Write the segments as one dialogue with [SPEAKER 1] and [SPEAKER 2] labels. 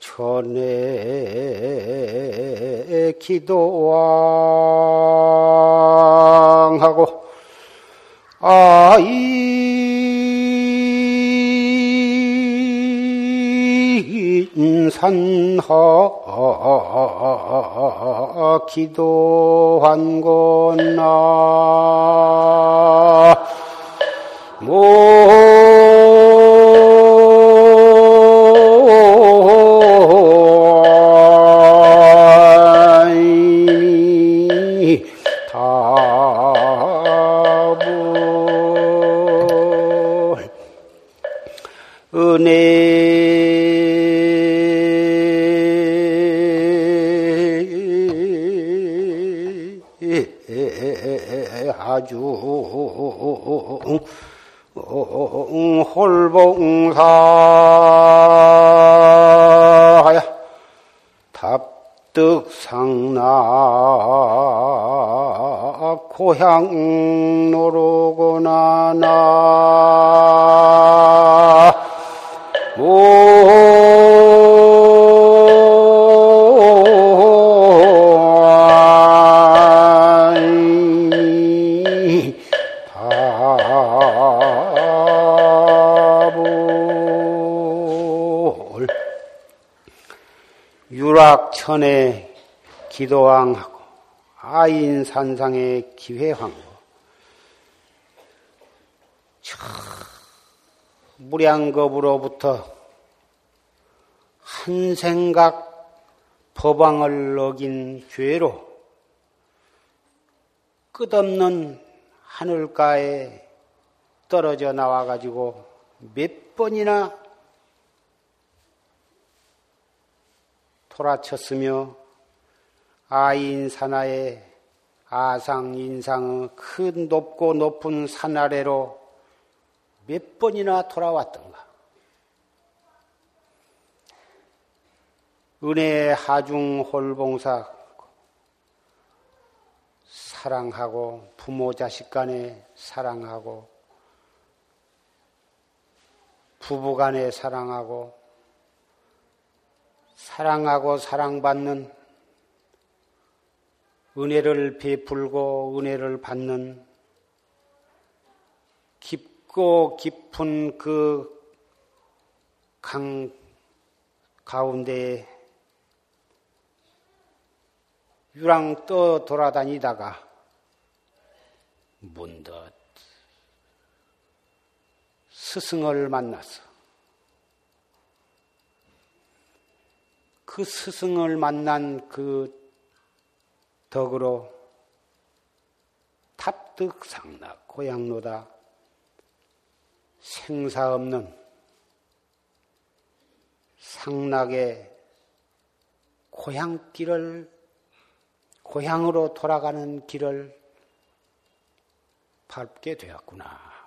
[SPEAKER 1] 전에 기도왕하고 아이 산하 기도한 건나 홀봉사하야 답득상나 고향 노로구나 나 천에 기도왕하고 아인산상의 기회왕고 무량겁으로부터 한 생각 법왕을 어긴 죄로 끝없는 하늘가에 떨어져 나와가지고 몇 번이나 돌아쳤으며 아인 산하의 아상 인상의 큰 높고 높은 산 아래로 몇 번이나 돌아왔던가. 은혜의 하중 홀봉사 사랑하고 부모 자식 간에 사랑하고 부부 간에 사랑하고 사랑하고 사랑받는 은혜를 베풀고 은혜를 받는 깊고 깊은 그 강 가운데에 유랑 떠 돌아다니다가 문득 스승을 만났어. 그 스승을 만난 그 덕으로 탑득상락 고향로다 생사 없는 상락의 고향길을 고향으로 돌아가는 길을 밟게 되었구나.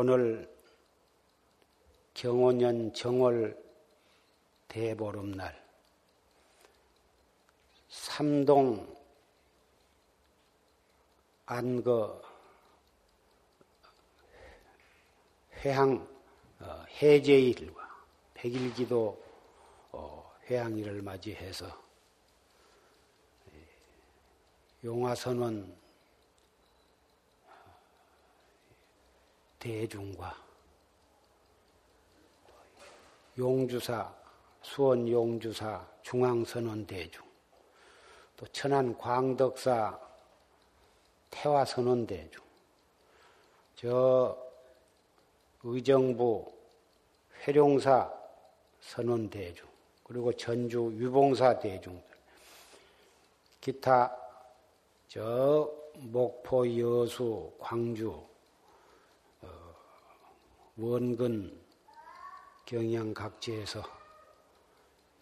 [SPEAKER 1] 오늘 경호년 정월 대보름날 삼동 안거 회항 어, 해제일과 백일기도 어, 회항일을 맞이해서 용화선은 대중과 용주사, 수원 용주사, 중앙선원 대중, 또 천안 광덕사, 태화선원 대중, 저 의정부 회룡사 선원 대중, 그리고 전주 유봉사 대중들, 기타 저 목포 여수 광주 원근 경양 각지에서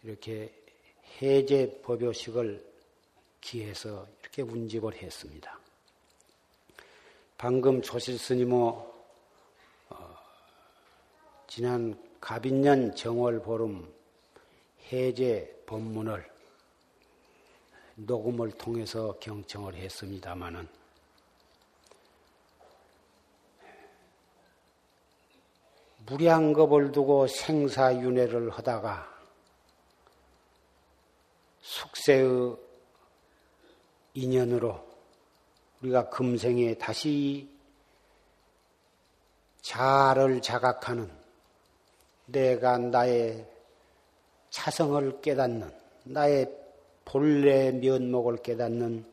[SPEAKER 1] 이렇게 해제 법요식을 기해서 이렇게 운집을 했습니다. 방금 조실 스님은 어, 지난 가빈년 정월 보름 해제 법문을 녹음을 통해서 경청을 했습니다마는 무량겁을 두고 생사윤회를 하다가 숙세의 인연으로 우리가 금생에 다시 자를 자각하는 내가 나의 차성을 깨닫는 나의 본래 면목을 깨닫는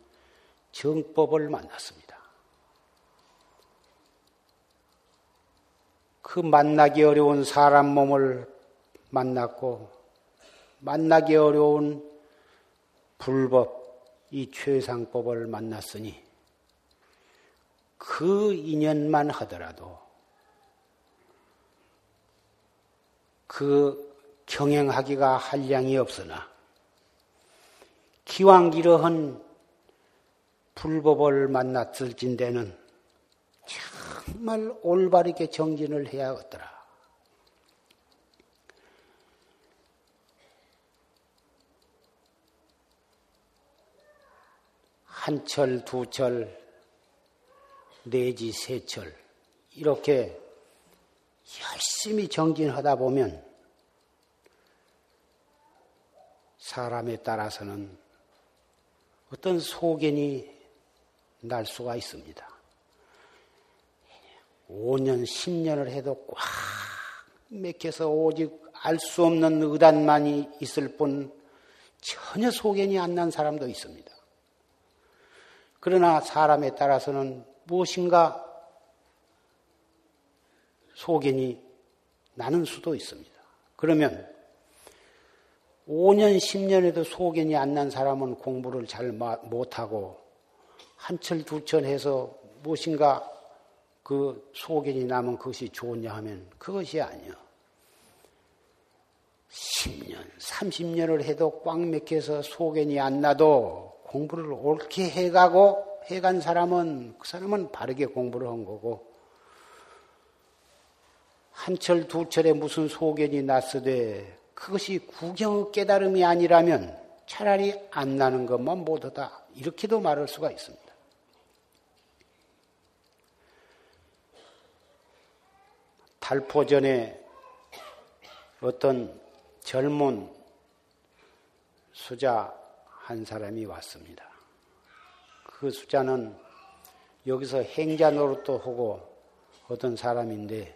[SPEAKER 1] 정법을 만났습니다. 그 만나기 어려운 사람 몸을 만났고 만나기 어려운 불법 이 최상법을 만났으니 그 인연만 하더라도 그 경행하기가 한량이 없으나 기왕 이러한 불법을 만났을진대는 정말 올바르게 정진을 해야겠더라. 한 철, 두 철, 내지 세 철, 이렇게 열심히 정진하다 보면 사람에 따라서는 어떤 소견이 날 수가 있습니다. 5년, 10년을 해도 꽉 맥혀서 오직 알 수 없는 의단만이 있을 뿐 전혀 소견이 안 난 사람도 있습니다. 그러나 사람에 따라서는 무엇인가 소견이 나는 수도 있습니다. 그러면 5년, 10년에도 소견이 안 난 사람은 공부를 잘 못하고 한철, 두철 해서 무엇인가 그 소견이 나면 그것이 좋냐 하면 그것이 아니요. 10년, 30년을 해도 꽉 맥혀서 소견이 안 나도 공부를 옳게 해가고 해간 사람은 그 사람은 바르게 공부를 한 거고 한철 두철에 무슨 소견이 났으되 그것이 구경 깨달음이 아니라면 차라리 안 나는 것만 못하다 이렇게도 말할 수가 있습니다. 달포 전에 어떤 젊은 수자 한 사람이 왔습니다. 그 수자는 여기서 행자 노릇도 하고 어떤 사람인데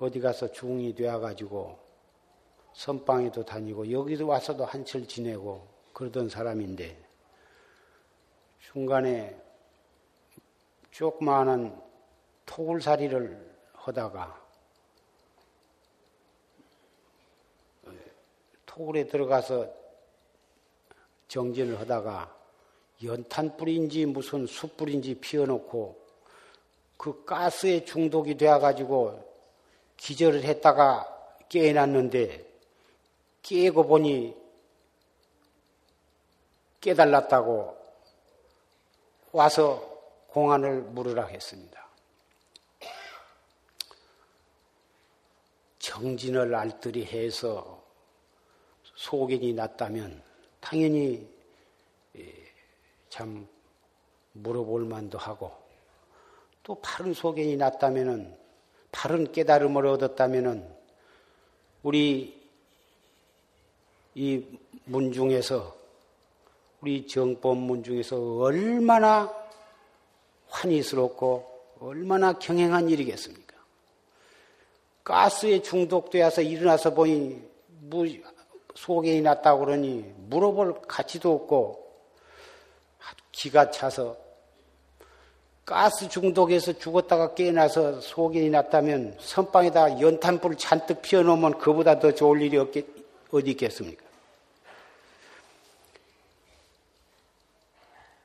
[SPEAKER 1] 어디 가서 중이 되어가지고 선방에도 다니고 여기도 와서도 한철 지내고 그러던 사람인데 중간에 조그마한 토굴살이를 하다가 토굴에 들어가서 정진을 하다가 연탄불인지 무슨 숯불인지 피워놓고 그 가스에 중독이 되어가지고 기절을 했다가 깨어났는데 깨고 보니 깨달았다고 와서 공안을 물으라 했습니다. 정진을 알뜰히 해서 소견이 났다면 당연히 예, 참 물어볼 만도 하고 또 바른 소견이 났다면은 바른 깨달음을 얻었다면은 우리 이 문중에서 우리 정법 문 중에서 얼마나 환희스럽고 얼마나 경행한 일이겠습니까? 가스에 중독되어서 일어나서 보니 뭐 소견이 났다고 그러니 물어볼 가치도 없고 기가 차서 가스 중독에서 죽었다가 깨어나서 소견이 났다면 선방에다 연탄불 잔뜩 피워놓으면 그보다 더 좋을 일이 없겠, 어디 있겠습니까?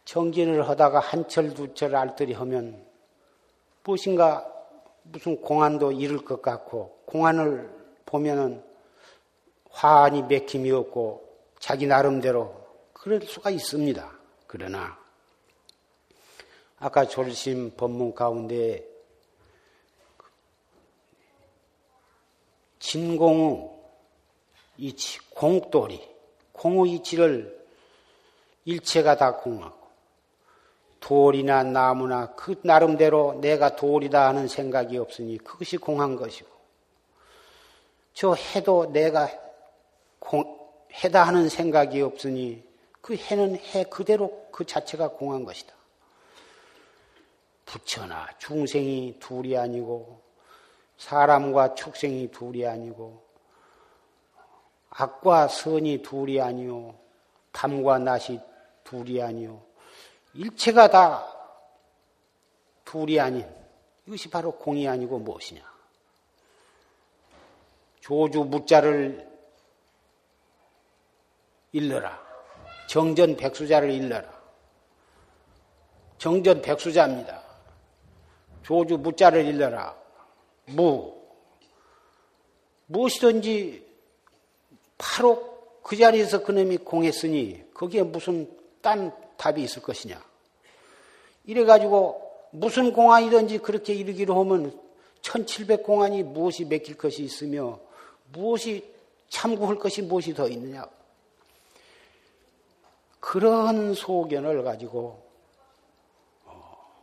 [SPEAKER 1] 정진을 하다가 한철 두철 알뜰히 하면 무엇인가 무슨 공안도 이룰 것 같고 공안을 보면은 화환이 맥힘이 없고 자기 나름대로 그럴 수가 있습니다. 그러나 아까 졸심 법문 가운데 진공의 이치, 공돌이, 공의 이치를 일체가 다 공하고 돌이나 나무나 그 나름대로 내가 돌이다 하는 생각이 없으니 그것이 공한 것이고 저 해도 내가 공, 해다 하는 생각이 없으니 그 해는 해 그대로 그 자체가 공한 것이다. 부처나 중생이 둘이 아니고 사람과 축생이 둘이 아니고 악과 선이 둘이 아니요 담과 낫이 둘이 아니요 일체가 다 둘이 아닌 이것이 바로 공이 아니고 무엇이냐? 조주 무자를 일러라. 정전 백수자를 일러라. 정전 백수자입니다. 조주 무자를 일러라. 무. 무엇이든지 바로 그 자리에서 그놈이 공했으니 거기에 무슨 딴 답이 있을 것이냐. 이래가지고 무슨 공안이든지 그렇게 이르기로 하면 1700 공안이 무엇이 맥힐 것이 있으며 무엇이 참고할 것이 무엇이 더 있느냐. 그런 소견을 가지고 어,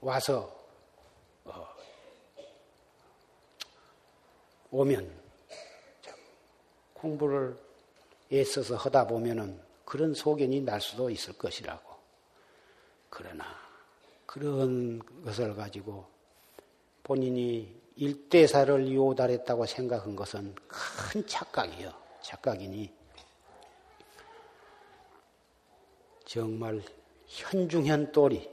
[SPEAKER 1] 와서 어, 오면 공부를 애써서 하다 보면은 그런 소견이 날 수도 있을 것이라고. 그러나 그런 것을 가지고 본인이 일대사를 요달했다고 생각한 것은 큰 착각이요. 착각이니 정말 현중현 또리,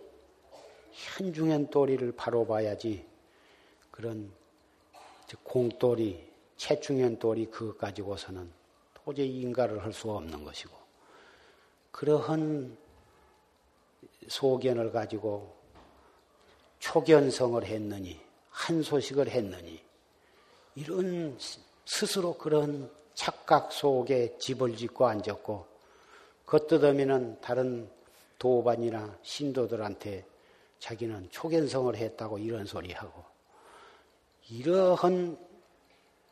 [SPEAKER 1] 현중현 또리를 바로 봐야지 그런 공또리, 최중현 또리 그것 가지고서는 도저히 인가를 할 수가 없는 것이고 그러한 소견을 가지고 초견성을 했느니 한 소식을 했느니 이런 스스로 그런 착각 속에 집을 짓고 앉았고 겉뜯으면은 다른 도반이나 신도들한테 자기는 초견성을 했다고 이런 소리 하고 이러한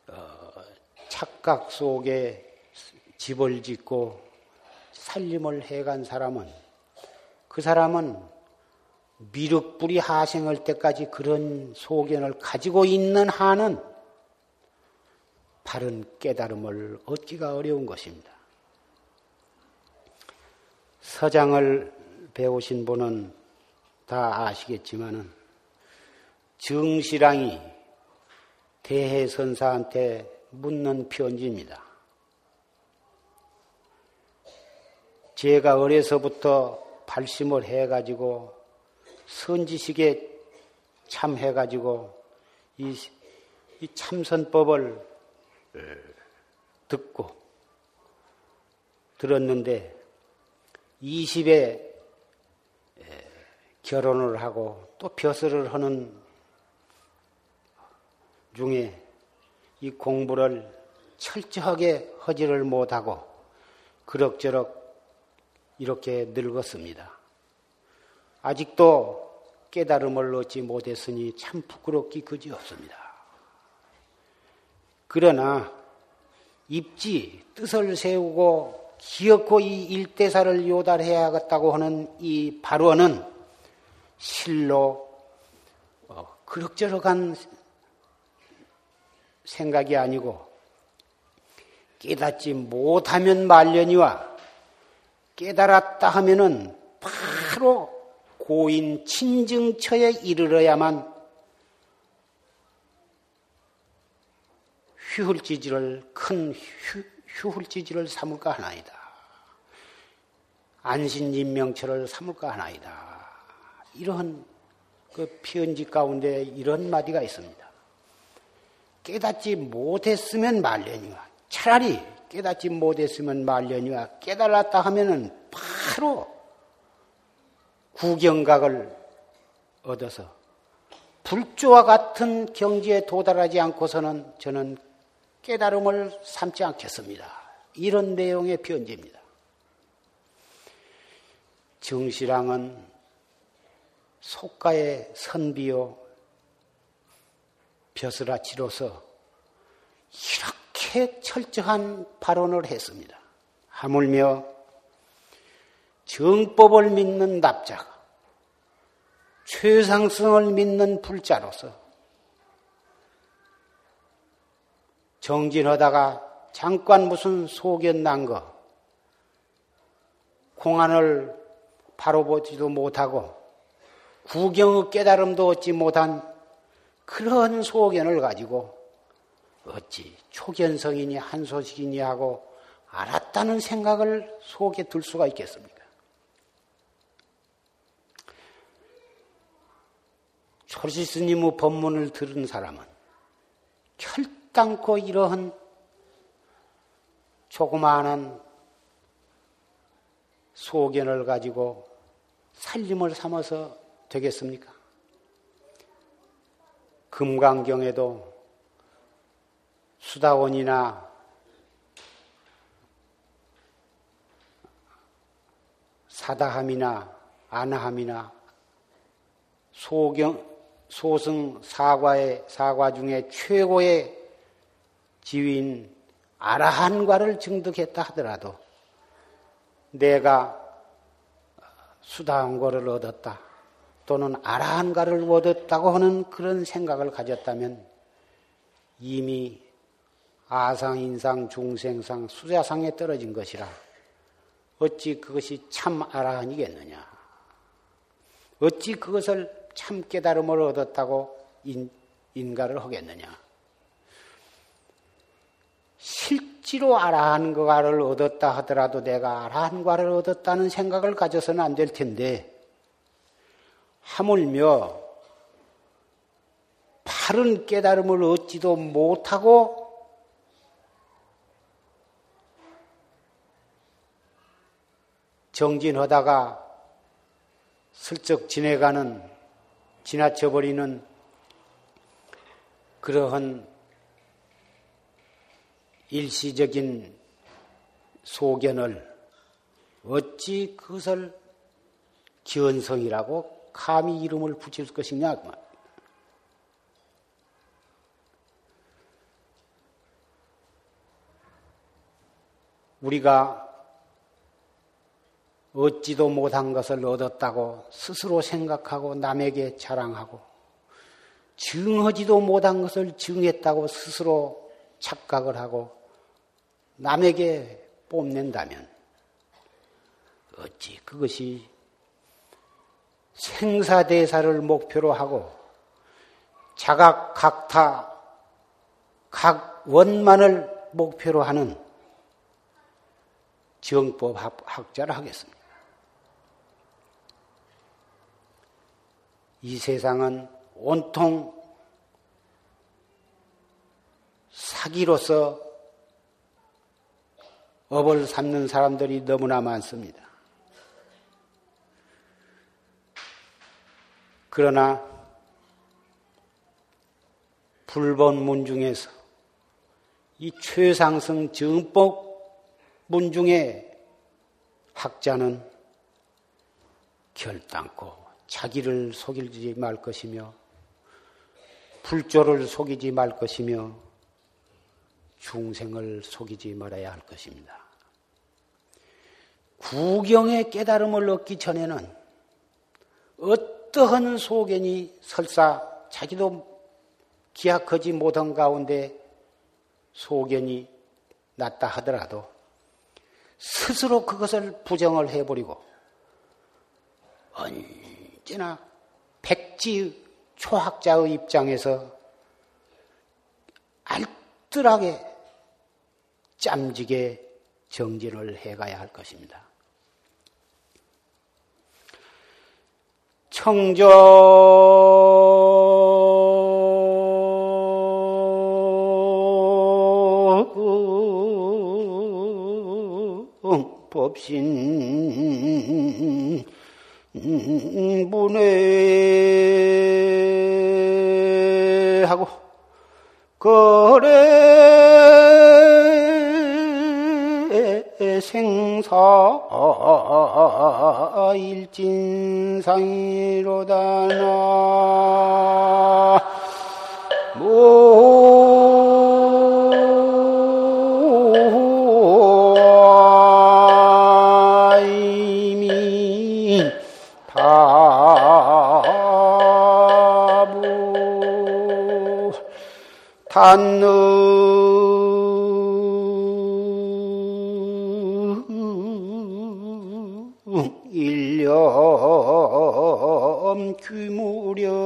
[SPEAKER 1] 어, 착각 속에 집을 짓고 살림을 해간 사람은 그 사람은 미륵불이 하생할 때까지 그런 소견을 가지고 있는 한은 바른 깨달음을 얻기가 어려운 것입니다. 서장을 배우신 분은 다 아시겠지만은 정시랑이 대해선사한테 묻는 편지입니다. 제가 어려서부터 발심을 해가지고 선지식에 참해가지고 이, 이 참선법을 듣고 들었는데 20에 결혼을 하고 또 벼슬을 하는 중에 이 공부를 철저하게 허지를 못하고 그럭저럭 이렇게 늙었습니다. 아직도 깨달음을 얻지 못했으니 참 부끄럽기 그지 없습니다. 그러나 입지 뜻을 세우고 기어코 이 일대사를 요달해야겠다고 하는 이 발언은 실로 어, 그럭저럭한 생각이 아니고 깨닫지 못하면 말년이와 깨달았다 하면은 바로 고인 친증처에 이르러야만 휘훌지지를 큰 휴, 휴훌지지를 삼을까 하나이다. 안신인명처를 삼을까 하나이다. 이러한 그 편지 가운데 이런 마디가 있습니다. 깨닫지 못했으면 말년이와 차라리 깨닫지 못했으면 말년이와 깨달았다 하면은 바로 구경각을 얻어서 불조와 같은 경지에 도달하지 않고서는 저는 깨달음을 삼지 않겠습니다. 이런 내용의 편지입니다. 정시랑은 속가의 선비요 벼슬아치로서 이렇게 철저한 발언을 했습니다. 하물며 정법을 믿는 납자가 최상승을 믿는 불자로서 정진하다가 잠깐 무슨 소견 난 거, 공안을 바로 보지도 못하고 구경의 깨달음도 얻지 못한 그런 소견을 가지고 어찌 초견성이니 한소식이니 하고 알았다는 생각을 속에 들 수가 있겠습니까? 초시 스님의 법문을 들은 사람은 결단코 이러한 조그마한 소견을 가지고 살림을 삼아서 되겠습니까? 금강경에도 수다원이나 사다함이나 아나함이나 소경 소승 사과의 사과 중에 최고의 지위인 아라한과를 증득했다 하더라도 내가 수다한과를 얻었다 또는 아라한과를 얻었다고 하는 그런 생각을 가졌다면 이미 아상, 인상, 중생상, 수자상에 떨어진 것이라 어찌 그것이 참 아라한이겠느냐? 어찌 그것을 참 깨달음을 얻었다고 인, 인가를 하겠느냐? 실제로 아라한과를 얻었다 하더라도 내가 아라한과를 얻었다는 생각을 가져서는 안 될 텐데 하물며 바른 깨달음을 얻지도 못하고 정진하다가 슬쩍 지내가는, 지나쳐버리는 그러한 일시적인 소견을 어찌 그것을 기원성이라고 감히 이름을 붙일 것이냐. 우리가 얻지도 못한 것을 얻었다고 스스로 생각하고 남에게 자랑하고 증하지도 못한 것을 증했다고 스스로 착각을 하고 남에게 뽐낸다면 어찌 그것이 생사대사를 목표로 하고 자각 각타 각 원만을 목표로 하는 정법 학자를 하겠습니다. 이 세상은 온통 사기로서 업을 삼는 사람들이 너무나 많습니다. 그러나 불본문 중에서 이 최상승 정법 문 중에 학자는 결단코 자기를 속이지 말 것이며 불조를 속이지 말 것이며 중생을 속이지 말아야 할 것입니다. 구경의 깨달음을 얻기 전에는 어떠한 소견이 설사 자기도 기약하지 못한 가운데 소견이 났다 하더라도 스스로 그것을 부정을 해버리고 어찌나 백지 초학자의 입장에서 알뜰하게 짬지게 정진을 해가야 할 것입니다. 청정 법신 문외하고 거래 생사 일진상이로다 나 단느 일념 규무렴하면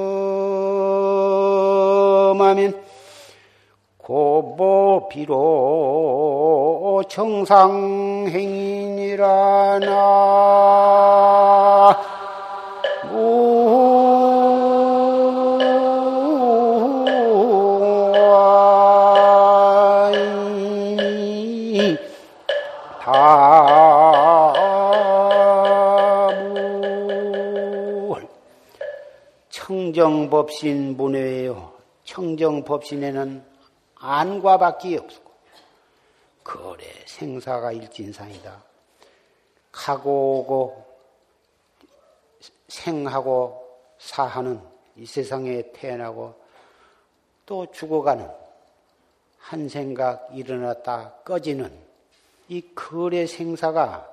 [SPEAKER 1] 고보 비로 정상행인이라 나 청정법신 문외예요. 청정법신에는 안과 밖이 없고 거래 생사가 일진상이다. 가고 오고 생하고 사하는 이 세상에 태어나고 또 죽어가는 한 생각 일어났다 꺼지는 이 거래 생사가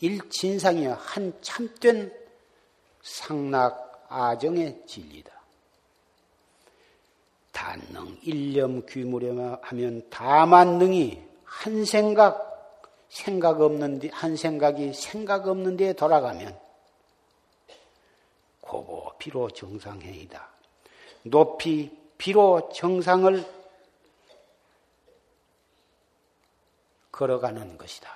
[SPEAKER 1] 일진상이야 한 참된 상락 아정의 진리다. 단능 일념 귀무렴 하면 다만능이 한 생각 생각 없는 데 한 생각이 생각 없는 데에 돌아가면 고보 비로 정상행이다. 높이 비로 정상을 걸어가는 것이다.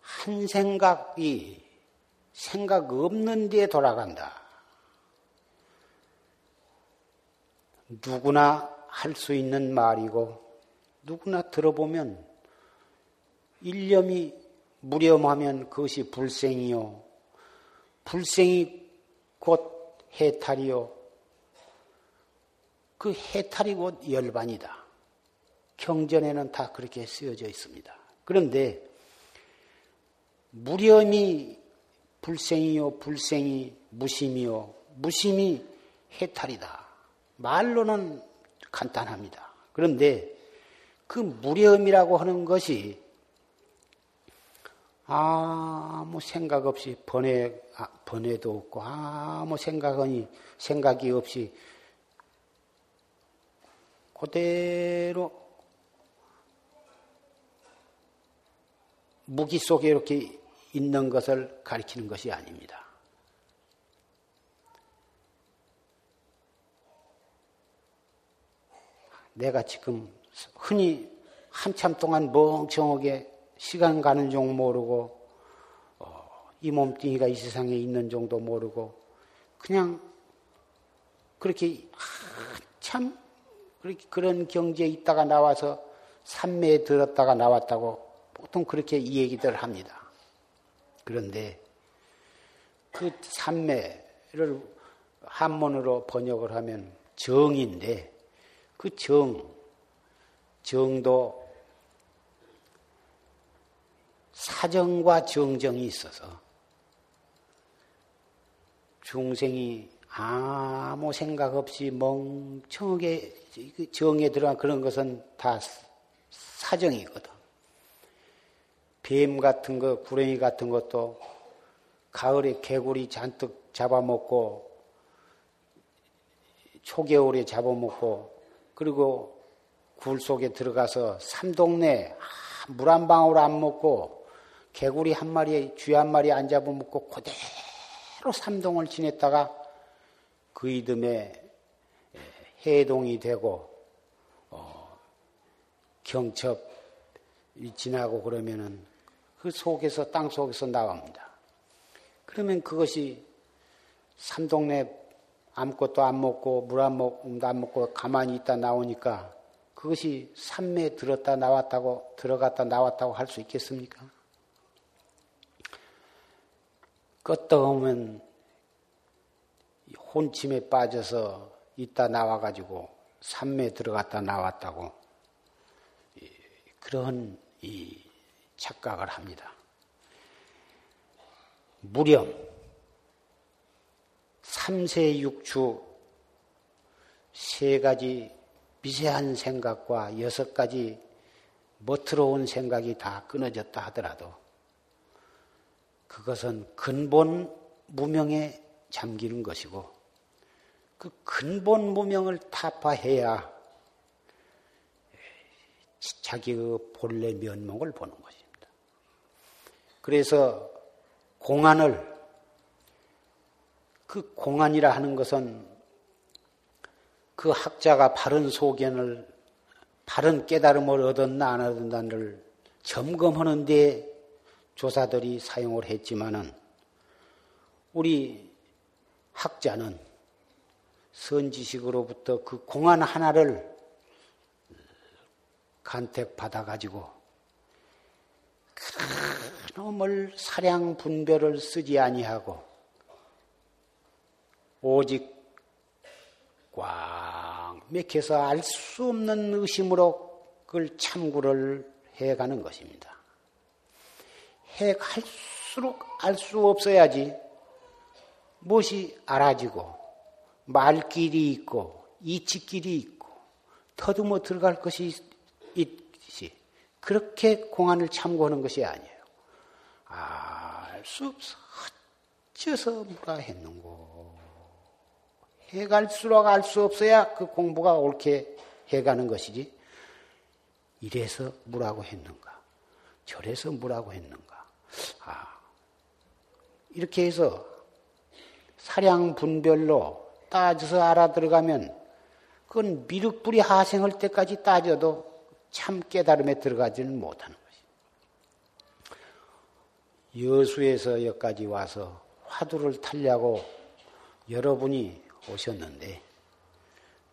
[SPEAKER 1] 한 생각이 생각 없는 데에 돌아간다. 누구나 할 수 있는 말이고 누구나 들어보면 일념이 무렴하면 그것이 불생이요. 불생이 곧 해탈이요. 그 해탈이 곧 열반이다. 경전에는 다 그렇게 쓰여져 있습니다. 그런데 무렴이 불생이요, 불생이 무심이요, 무심이 해탈이다. 말로는 간단합니다. 그런데 그 무렴이라고 하는 것이 아무 생각 없이 번외, 아, 번외도 없고 아무 생각이, 생각이 없이 그대로 무기 속에 이렇게 있는 것을 가리키는 것이 아닙니다. 내가 지금 흔히 한참 동안 멍청하게 시간 가는 종 모르고 어, 이 몸뚱이가 이 세상에 있는 정도 모르고 그냥 그렇게 한참 그렇게 그런 경지에 있다가 나와서 산매에 들었다가 나왔다고 보통 그렇게 이 얘기들 합니다. 그런데 그 산매를 한문으로 번역을 하면 정인데 그 정, 정도 사정과 정정이 있어서 중생이 아무 생각 없이 멍청하게 그 정에 들어간 그런 것은 다 사정이거든. 뱀 같은 거, 구렁이 같은 것도 가을에 개구리 잔뜩 잡아먹고 초겨울에 잡아먹고 그리고 굴 속에 들어가서 삼동네 물 한 방울 안 먹고 개구리 한 마리, 쥐한 마리 안 잡아먹고 그대로 삼동을 지냈다가 그 이듬해 해동이 되고 어, 경첩이 지나고 그러면은 그 속에서 땅 속에서 나옵니다. 그러면 그것이 삼동네 아무것도 안 먹고 물 안 먹고 안 먹고 가만히 있다 나오니까 그것이 산매에 들었다 나왔다고 들어갔다 나왔다고 할 수 있겠습니까? 껐다 오면 혼침에 빠져서 있다 나와가지고 산매에 들어갔다 나왔다고 그런 이 착각을 합니다. 무렴 삼세 육추 세 가지 미세한 생각과 여섯 가지 멋스러운 생각이 다 끊어졌다 하더라도 그것은 근본 무명에 잠기는 것이고 그 근본 무명을 타파해야 자기의 본래 면목을 보는 것입니다. 그래서 공안을 그 공안이라 하는 것은 그 학자가 바른 소견을 바른 깨달음을 얻었나 안 얻었나를 점검하는 데 조사들이 사용을 했지만은 우리 학자는 선지식으로부터 그 공안 하나를 간택받아 가지고 그놈을 사량 분별을 쓰지 아니하고 오직 꽉 맥혀서 알 수 없는 의심으로 그걸 참고를 해가는 것입니다. 해갈수록 알 수 없어야지 무엇이 알아지고 말 길이 있고 이치 길이 있고 터듬어 들어갈 것이 있지 그렇게 공안을 참고하는 것이 아니에요. 알 수 없어. 어째서 뭐라 했는고. 해갈수록 알 수 없어야 그 공부가 옳게 해가는 것이지. 이래서 뭐라고 했는가. 저래서 뭐라고 했는가. 아, 이렇게 해서 사량 분별로 따져서 알아들어가면 그건 미륵불이 하생할 때까지 따져도 참 깨달음에 들어가지는 못하는 것이. 여수에서 여기까지 와서 화두를 타려고 여러분이 오셨는데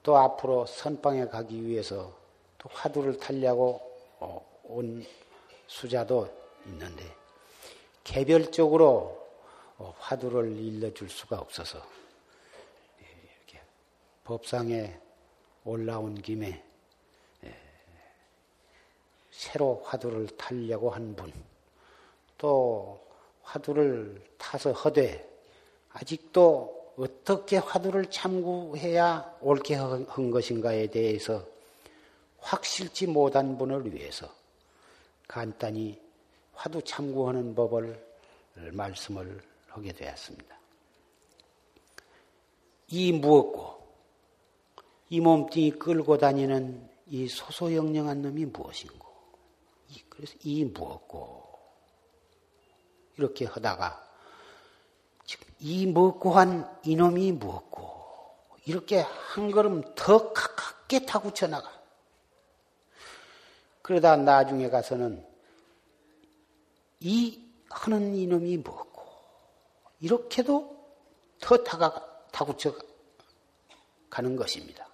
[SPEAKER 1] 또 앞으로 선방에 가기 위해서 또 화두를 타려고 어, 온 수자도 있는데 개별적으로 어, 화두를 일러줄 수가 없어서 이렇게 법상에 올라온 김에 새로 화두를 타려고 한 분, 또 화두를 타서 허되 아직도 어떻게 화두를 참고해야 옳게 한 것인가에 대해서 확실치 못한 분을 위해서 간단히 화두 참고하는 법을 말씀을 하게 되었습니다. 이 무엇고? 이 몸뚱이 끌고 다니는 이 소소영령한 놈이 무엇인고? 그래서 이 무엇고 이렇게 하다가 이 먹고 한 이놈이 무엇고 이렇게 한 걸음 더 가깝게 타고 쳐나가. 그러다 나중에 가서는 이 하는 이놈이 무엇고 이렇게도 더 타가, 타고쳐 가는 것입니다.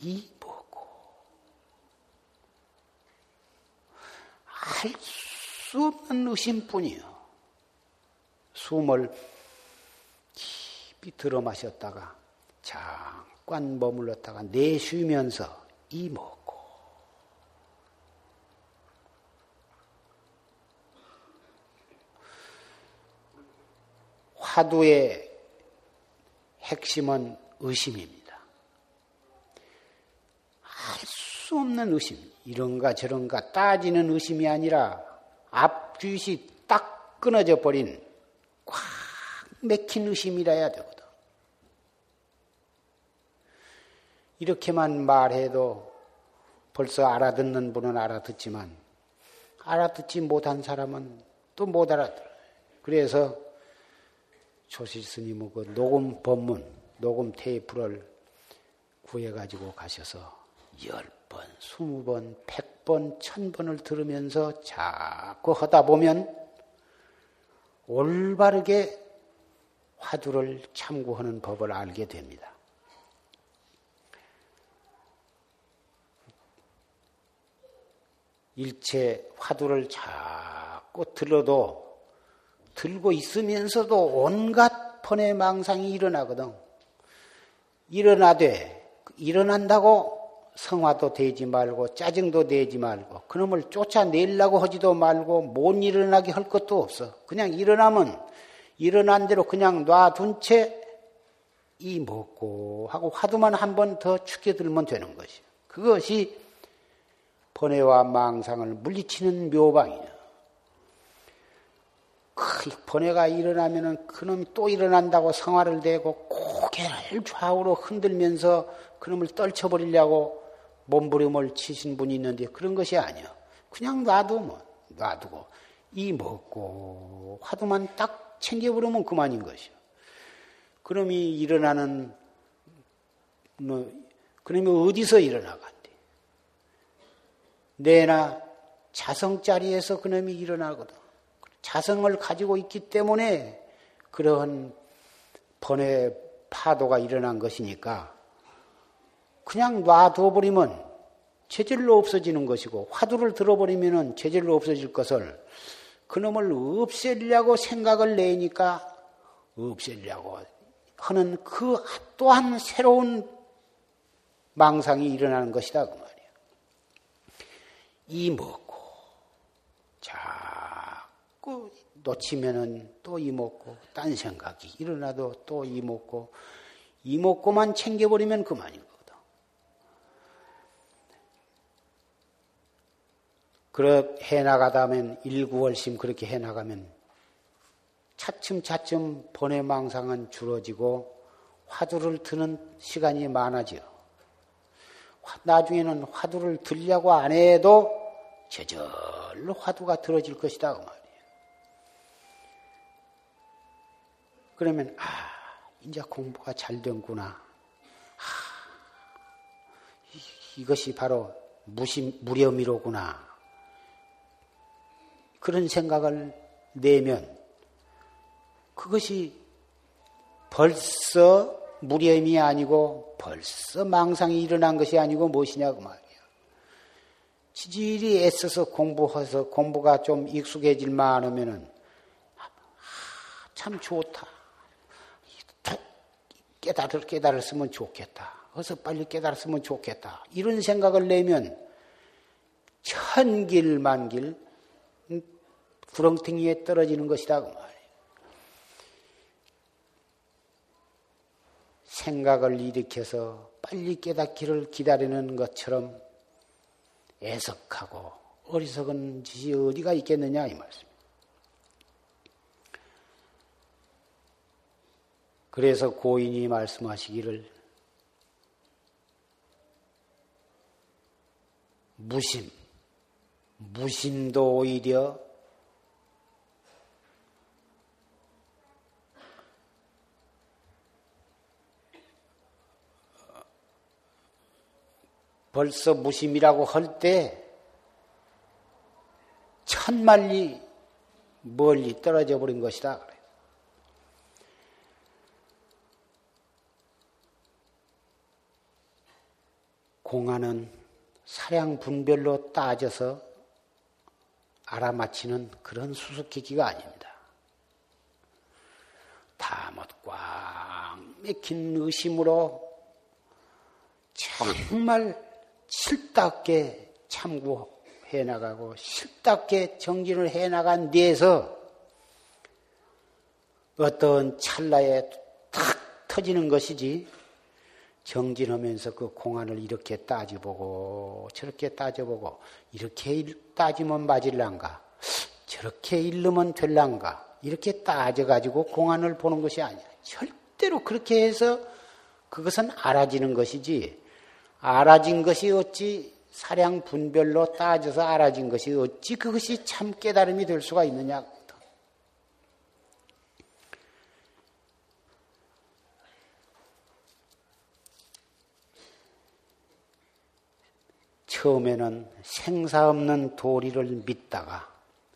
[SPEAKER 1] 이할 수 없는 의심뿐이요. 숨을 깊이 들어 마셨다가 잠깐 머물렀다가 내쉬면서 이 먹고 화두의 핵심은 의심입니다. 할 수 없는 의심. 이런가 저런가 따지는 의심이 아니라 앞뒤시 딱 끊어져 버린 꽉 맥힌 의심이라야 되거든. 이렇게만 말해도 벌써 알아듣는 분은 알아듣지만 알아듣지 못한 사람은 또 못 알아들어요. 그래서 조실 스님은 그 녹음 법문, 녹음 테이프를 구해가지고 가셔서 열 번, 스무 번, 백 번, 천 번을 들으면서 자꾸 하다 보면 올바르게 화두를 참고하는 법을 알게 됩니다. 일체 화두를 자꾸 들어도 들고 있으면서도 온갖 번의 망상이 일어나거든. 일어나되 일어난다고 성화도 되지 말고 짜증도 내지 말고 그놈을 쫓아내려고 하지도 말고 못 일어나게 할 것도 없어. 그냥 일어나면 일어난 대로 그냥 놔둔 채 이 먹고 하고 화두만 한 번 더 축게 들면 되는 것이. 그것이 번뇌와 망상을 물리치는 묘방이냐. 그 번뇌가 일어나면은 그놈이 또 일어난다고 성화를 대고 꼭 어깨를 좌우로 흔들면서 그놈을 떨쳐버리려고 몸부림을 치신 분이 있는데 그런 것이 아니야. 그냥 놔도 뭐 놔두고 이 먹고 화두만 딱 챙겨버리면 그만인 것이요. 그놈이 일어나는 뭐 그놈이 어디서 일어나간대? 내나 자성 자리에서 그놈이 일어나거든. 자성을 가지고 있기 때문에 그러한 번외 파도가 일어난 것이니까 그냥 놔둬버리면 체질로 없어지는 것이고 화두를 들어버리면 체질로 없어질 것을 그놈을 없애려고 생각을 내니까 없애려고 하는 그 또한 새로운 망상이 일어나는 것이다 그 말이야. 이 먹고 자꾸 놓치면은 또 이 먹고 딴 생각이 일어나도 또 이 먹고 이 먹고만 챙겨버리면 그만인 거거든. 그렇게 해나가다면 일구월심 그렇게 해나가면 차츰차츰 번외망상은 줄어지고 화두를 드는 시간이 많아져. 나중에는 화두를 들려고 안 해도 저절로 화두가 들어질 것이다. 그 말이에요. 그러면, 아, 이제 공부가 잘 된구나. 아, 이것이 바로 무심, 무렴이로구나. 그런 생각을 내면 그것이 벌써 무렴이 아니고 벌써 망상이 일어난 것이 아니고 무엇이냐고 말이야. 지질이 애써서 공부해서 공부가 좀 익숙해질만 하면은 아, 참 좋다. 깨달을 깨달았으면 좋겠다. 어서 빨리 깨달았으면 좋겠다. 이런 생각을 내면 천길만길 구렁텅이에 떨어지는 것이다 그 말이에요. 생각을 일으켜서 빨리 깨닫기를 기다리는 것처럼 애석하고 어리석은 짓이 어디가 있겠느냐 이 말씀. 그래서 고인이 말씀하시기를 무심, 무심도 오히려 벌써 무심이라고 할 때 천만리 멀리 떨어져 버린 것이다. 공안은 사량 분별로 따져서 알아맞히는 그런 수수께끼가 아닙니다. 다못 꽉 맥힌 의심으로 정말 실답게 참고해 나가고 실답게 정진을 해 나간 뒤에서 어떤 찰나에 탁 터지는 것이지 정진하면서 그 공안을 이렇게 따져보고 저렇게 따져보고 이렇게 따지면 맞을란가 저렇게 읽으면 될란가 이렇게 따져가지고 공안을 보는 것이 아니야. 절대로 그렇게 해서 그것은 알아지는 것이지 알아진 것이 어찌 사량 분별로 따져서 알아진 것이 어찌 그것이 참 깨달음이 될 수가 있느냐. 처음에는 생사 없는 도리를 믿다가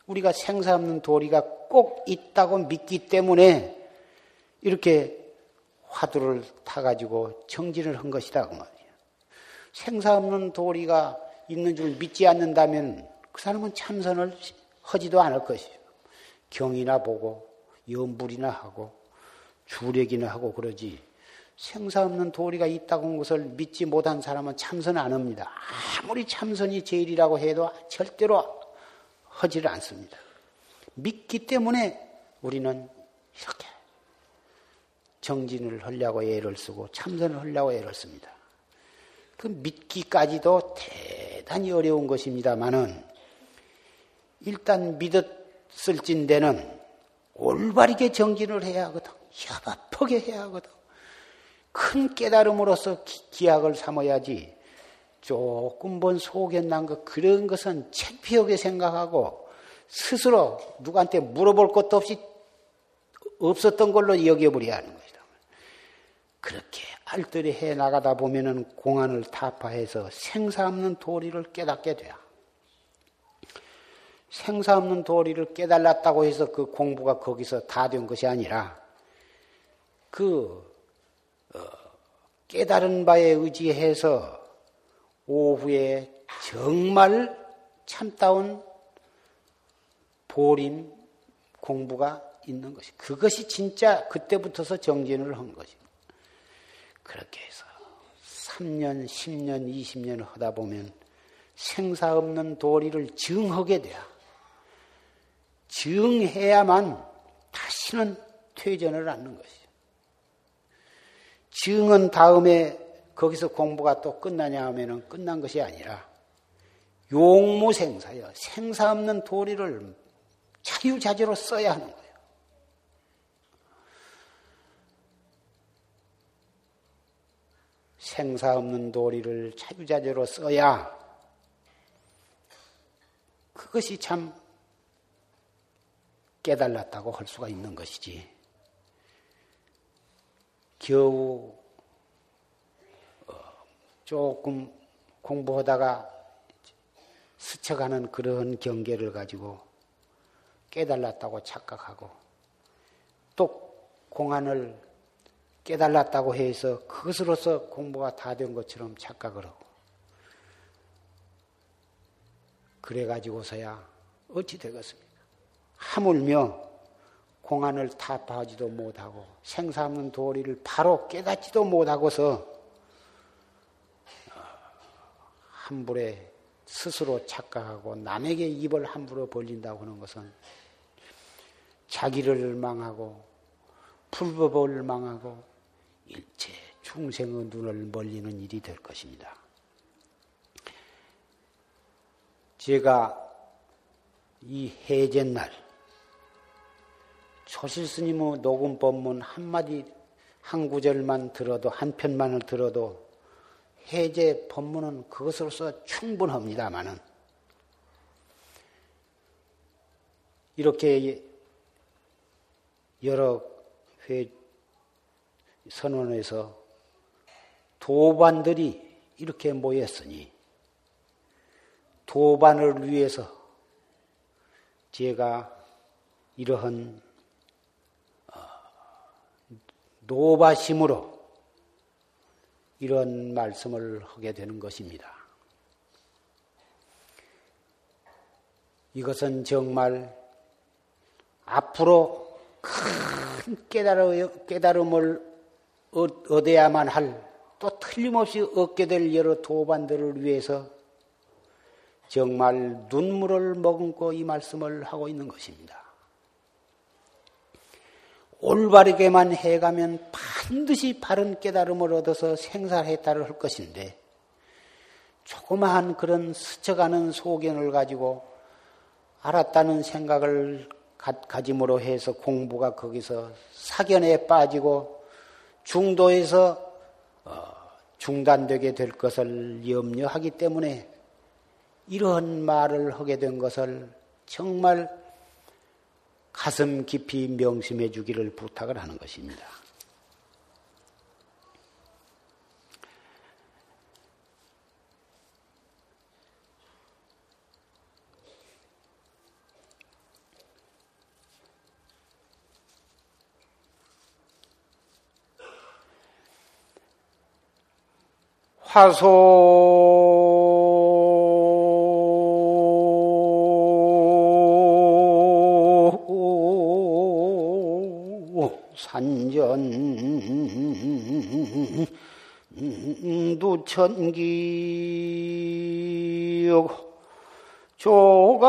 [SPEAKER 1] 우리가 생사 없는 도리가 꼭 있다고 믿기 때문에 이렇게 화두를 타가지고 정진을 한 것이다. 그 말이에요. 생사 없는 도리가 있는 줄 믿지 않는다면 그 사람은 참선을 하지도 않을 것이에요. 경이나 보고 연불이나 하고 주력이나 하고 그러지 생사 없는 도리가 있다고 한 것을 믿지 못한 사람은 참선 안 합니다. 아무리 참선이 제일이라고 해도 절대로 하지를 않습니다. 믿기 때문에 우리는 이렇게 정진을 하려고 애를 쓰고 참선을 하려고 애를 씁니다. 그 믿기까지도 대단히 어려운 것입니다만은 일단 믿었을진 데는 올바르게 정진을 해야 하거든. 협업하게 해야 하거든. 큰 깨달음으로서 기약을 삼아야지 조금 본 속에 난 것, 그런 것은 창피하게 생각하고 스스로 누구한테 물어볼 것도 없이 없었던 걸로 여겨버려야 하는 것이다. 그렇게 알뜰히 해 나가다 보면은 공안을 타파해서 생사 없는 도리를 깨닫게 돼요. 생사 없는 도리를 깨달았다고 해서 그 공부가 거기서 다 된 것이 아니라 그 어, 깨달은 바에 의지해서 오후에 정말 참다운 보림 공부가 있는 것이 그것이 진짜 그때부터서 정진을 한 것입니다. 그렇게 해서 3년, 10년, 20년 하다 보면 생사 없는 도리를 증하게 돼요. 증해야만 다시는 퇴전을 않는 것이죠. 증은 다음에 거기서 공부가 또 끝나냐 하면은 끝난 것이 아니라 용무생사여 생사 없는 도리를 자유자재로 써야 하는 거예요. 생사 없는 도리를 자유자재로 써야 그것이 참 깨달았다고 할 수가 있는 것이지. 겨우 어, 조금 공부하다가 스쳐가는 그런 경계를 가지고 깨달았다고 착각하고 또 공안을 깨달았다고 해서 그것으로서 공부가 다 된 것처럼 착각을 하고 그래가지고서야 어찌 되겠습니까? 하물며 공안을 타파하지도 못하고 생사 없는 도리를 바로 깨닫지도 못하고서 함부에 스스로 착각하고 남에게 입을 함부로 벌린다고 하는 것은 자기를 망하고 불법을 망하고 일체 중생의 눈을 멀리는 일이 될 것입니다. 제가 이 해제날 초실 스님의 녹음 법문 한마디 한 구절만 들어도 한 편만을 들어도 해제 법문은 그것으로서 충분합니다마는 이렇게 여러 회 선언에서 도반들이 이렇게 모였으니 도반을 위해서 제가 이러한 노바심으로 이런 말씀을 하게 되는 것입니다. 이것은 정말 앞으로 큰 깨달음을 얻어야만 할 또 틀림없이 얻게 될 여러 도반들을 위해서 정말 눈물을 머금고 이 말씀을 하고 있는 것입니다. 올바르게만 해가면 반드시 바른 깨달음을 얻어서 생사해탈을 할 것인데 조그마한 그런 스쳐가는 소견을 가지고 알았다는 생각을 가, 짐으로 해서 공부가 거기서 사견에 빠지고 중도에서 어, 중단되게 될 것을 염려하기 때문에 이러한 말을 하게 된 것을 정말 가슴 깊이 명심해 주기를 부탁을 하는 것입니다. 화소 산전 두천기 조가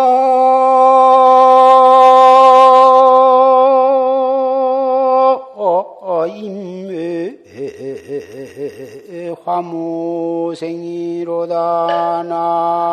[SPEAKER 1] 화무생이로다 나.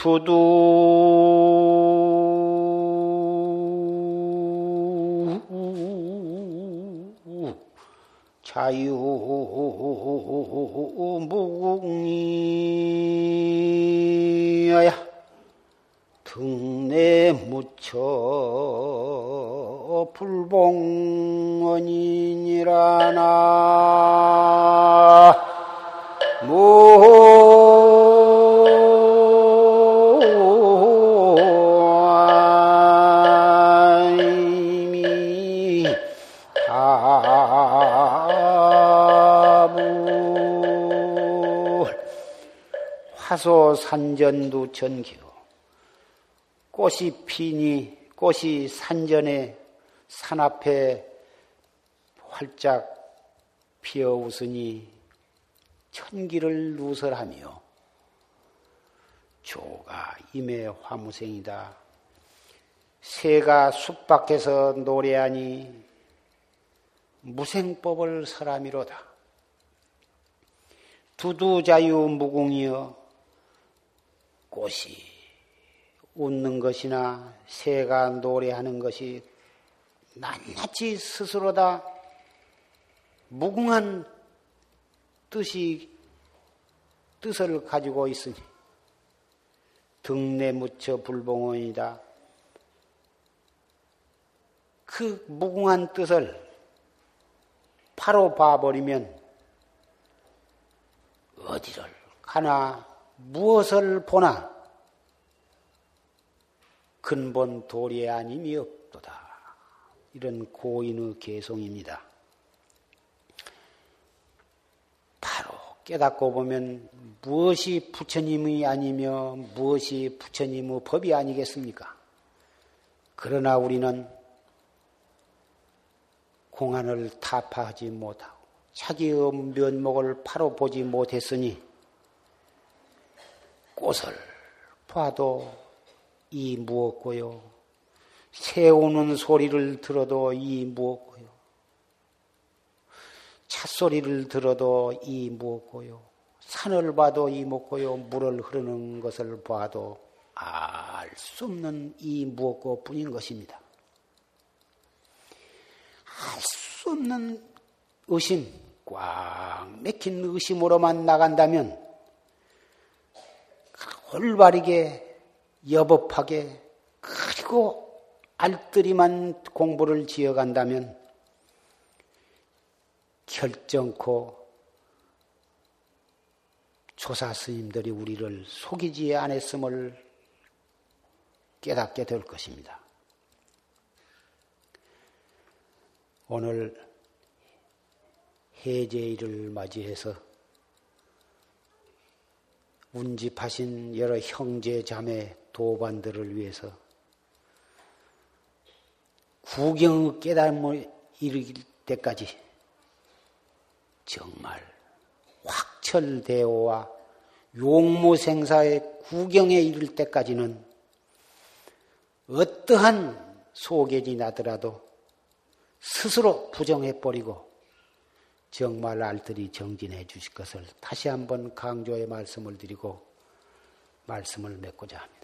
[SPEAKER 1] 두두 산전도 전교 꽃이 피니 꽃이 산전에 산 앞에 활짝 피어 웃으니 천기를 누설하며 조가 임의 화무생이다. 새가 숲 밖에서 노래하니 무생법을 사람이로다. 두두자유 무궁이여 꽃이 웃는 것이나 새가 노래하는 것이 낱낱이 스스로 다 무궁한 뜻이 뜻을 가지고 있으니 등내 묻혀 불봉원이다. 그 무궁한 뜻을 바로 봐버리면 어디를 가나 무엇을 보나 근본 도리의 아님이 없도다. 이런 고인의 개송입니다. 바로 깨닫고 보면 무엇이 부처님이 아니며 무엇이 부처님의 법이 아니겠습니까? 그러나 우리는 공안을 타파하지 못하고 자기의 면목을 바로 보지 못했으니 꽃을 봐도 이 무엇고요. 새우는 소리를 들어도 이 무엇고요. 찻소리를 들어도 이 무엇고요. 산을 봐도 이 무엇고요. 물을 흐르는 것을 봐도 알 수 없는 이 무엇고 뿐인 것입니다. 알 수 없는 의심, 꽉 맥힌 의심으로만 나간다면 올바르게 여법하게 그리고 알뜰히만 공부를 지어간다면 결정코 조사 스님들이 우리를 속이지 않았음을 깨닫게 될 것입니다. 오늘 해제일을 맞이해서 운집하신 여러 형제 자매 도반들을 위해서 구경의 깨달음을 이르길 때까지 정말 확철대오와 용모생사의 구경에 이를 때까지는 어떠한 소견이 나더라도 스스로 부정해버리고 정말 알뜰히 정진해 주실 것을 다시 한번 강조의 말씀을 드리고 말씀을 맺고자 합니다.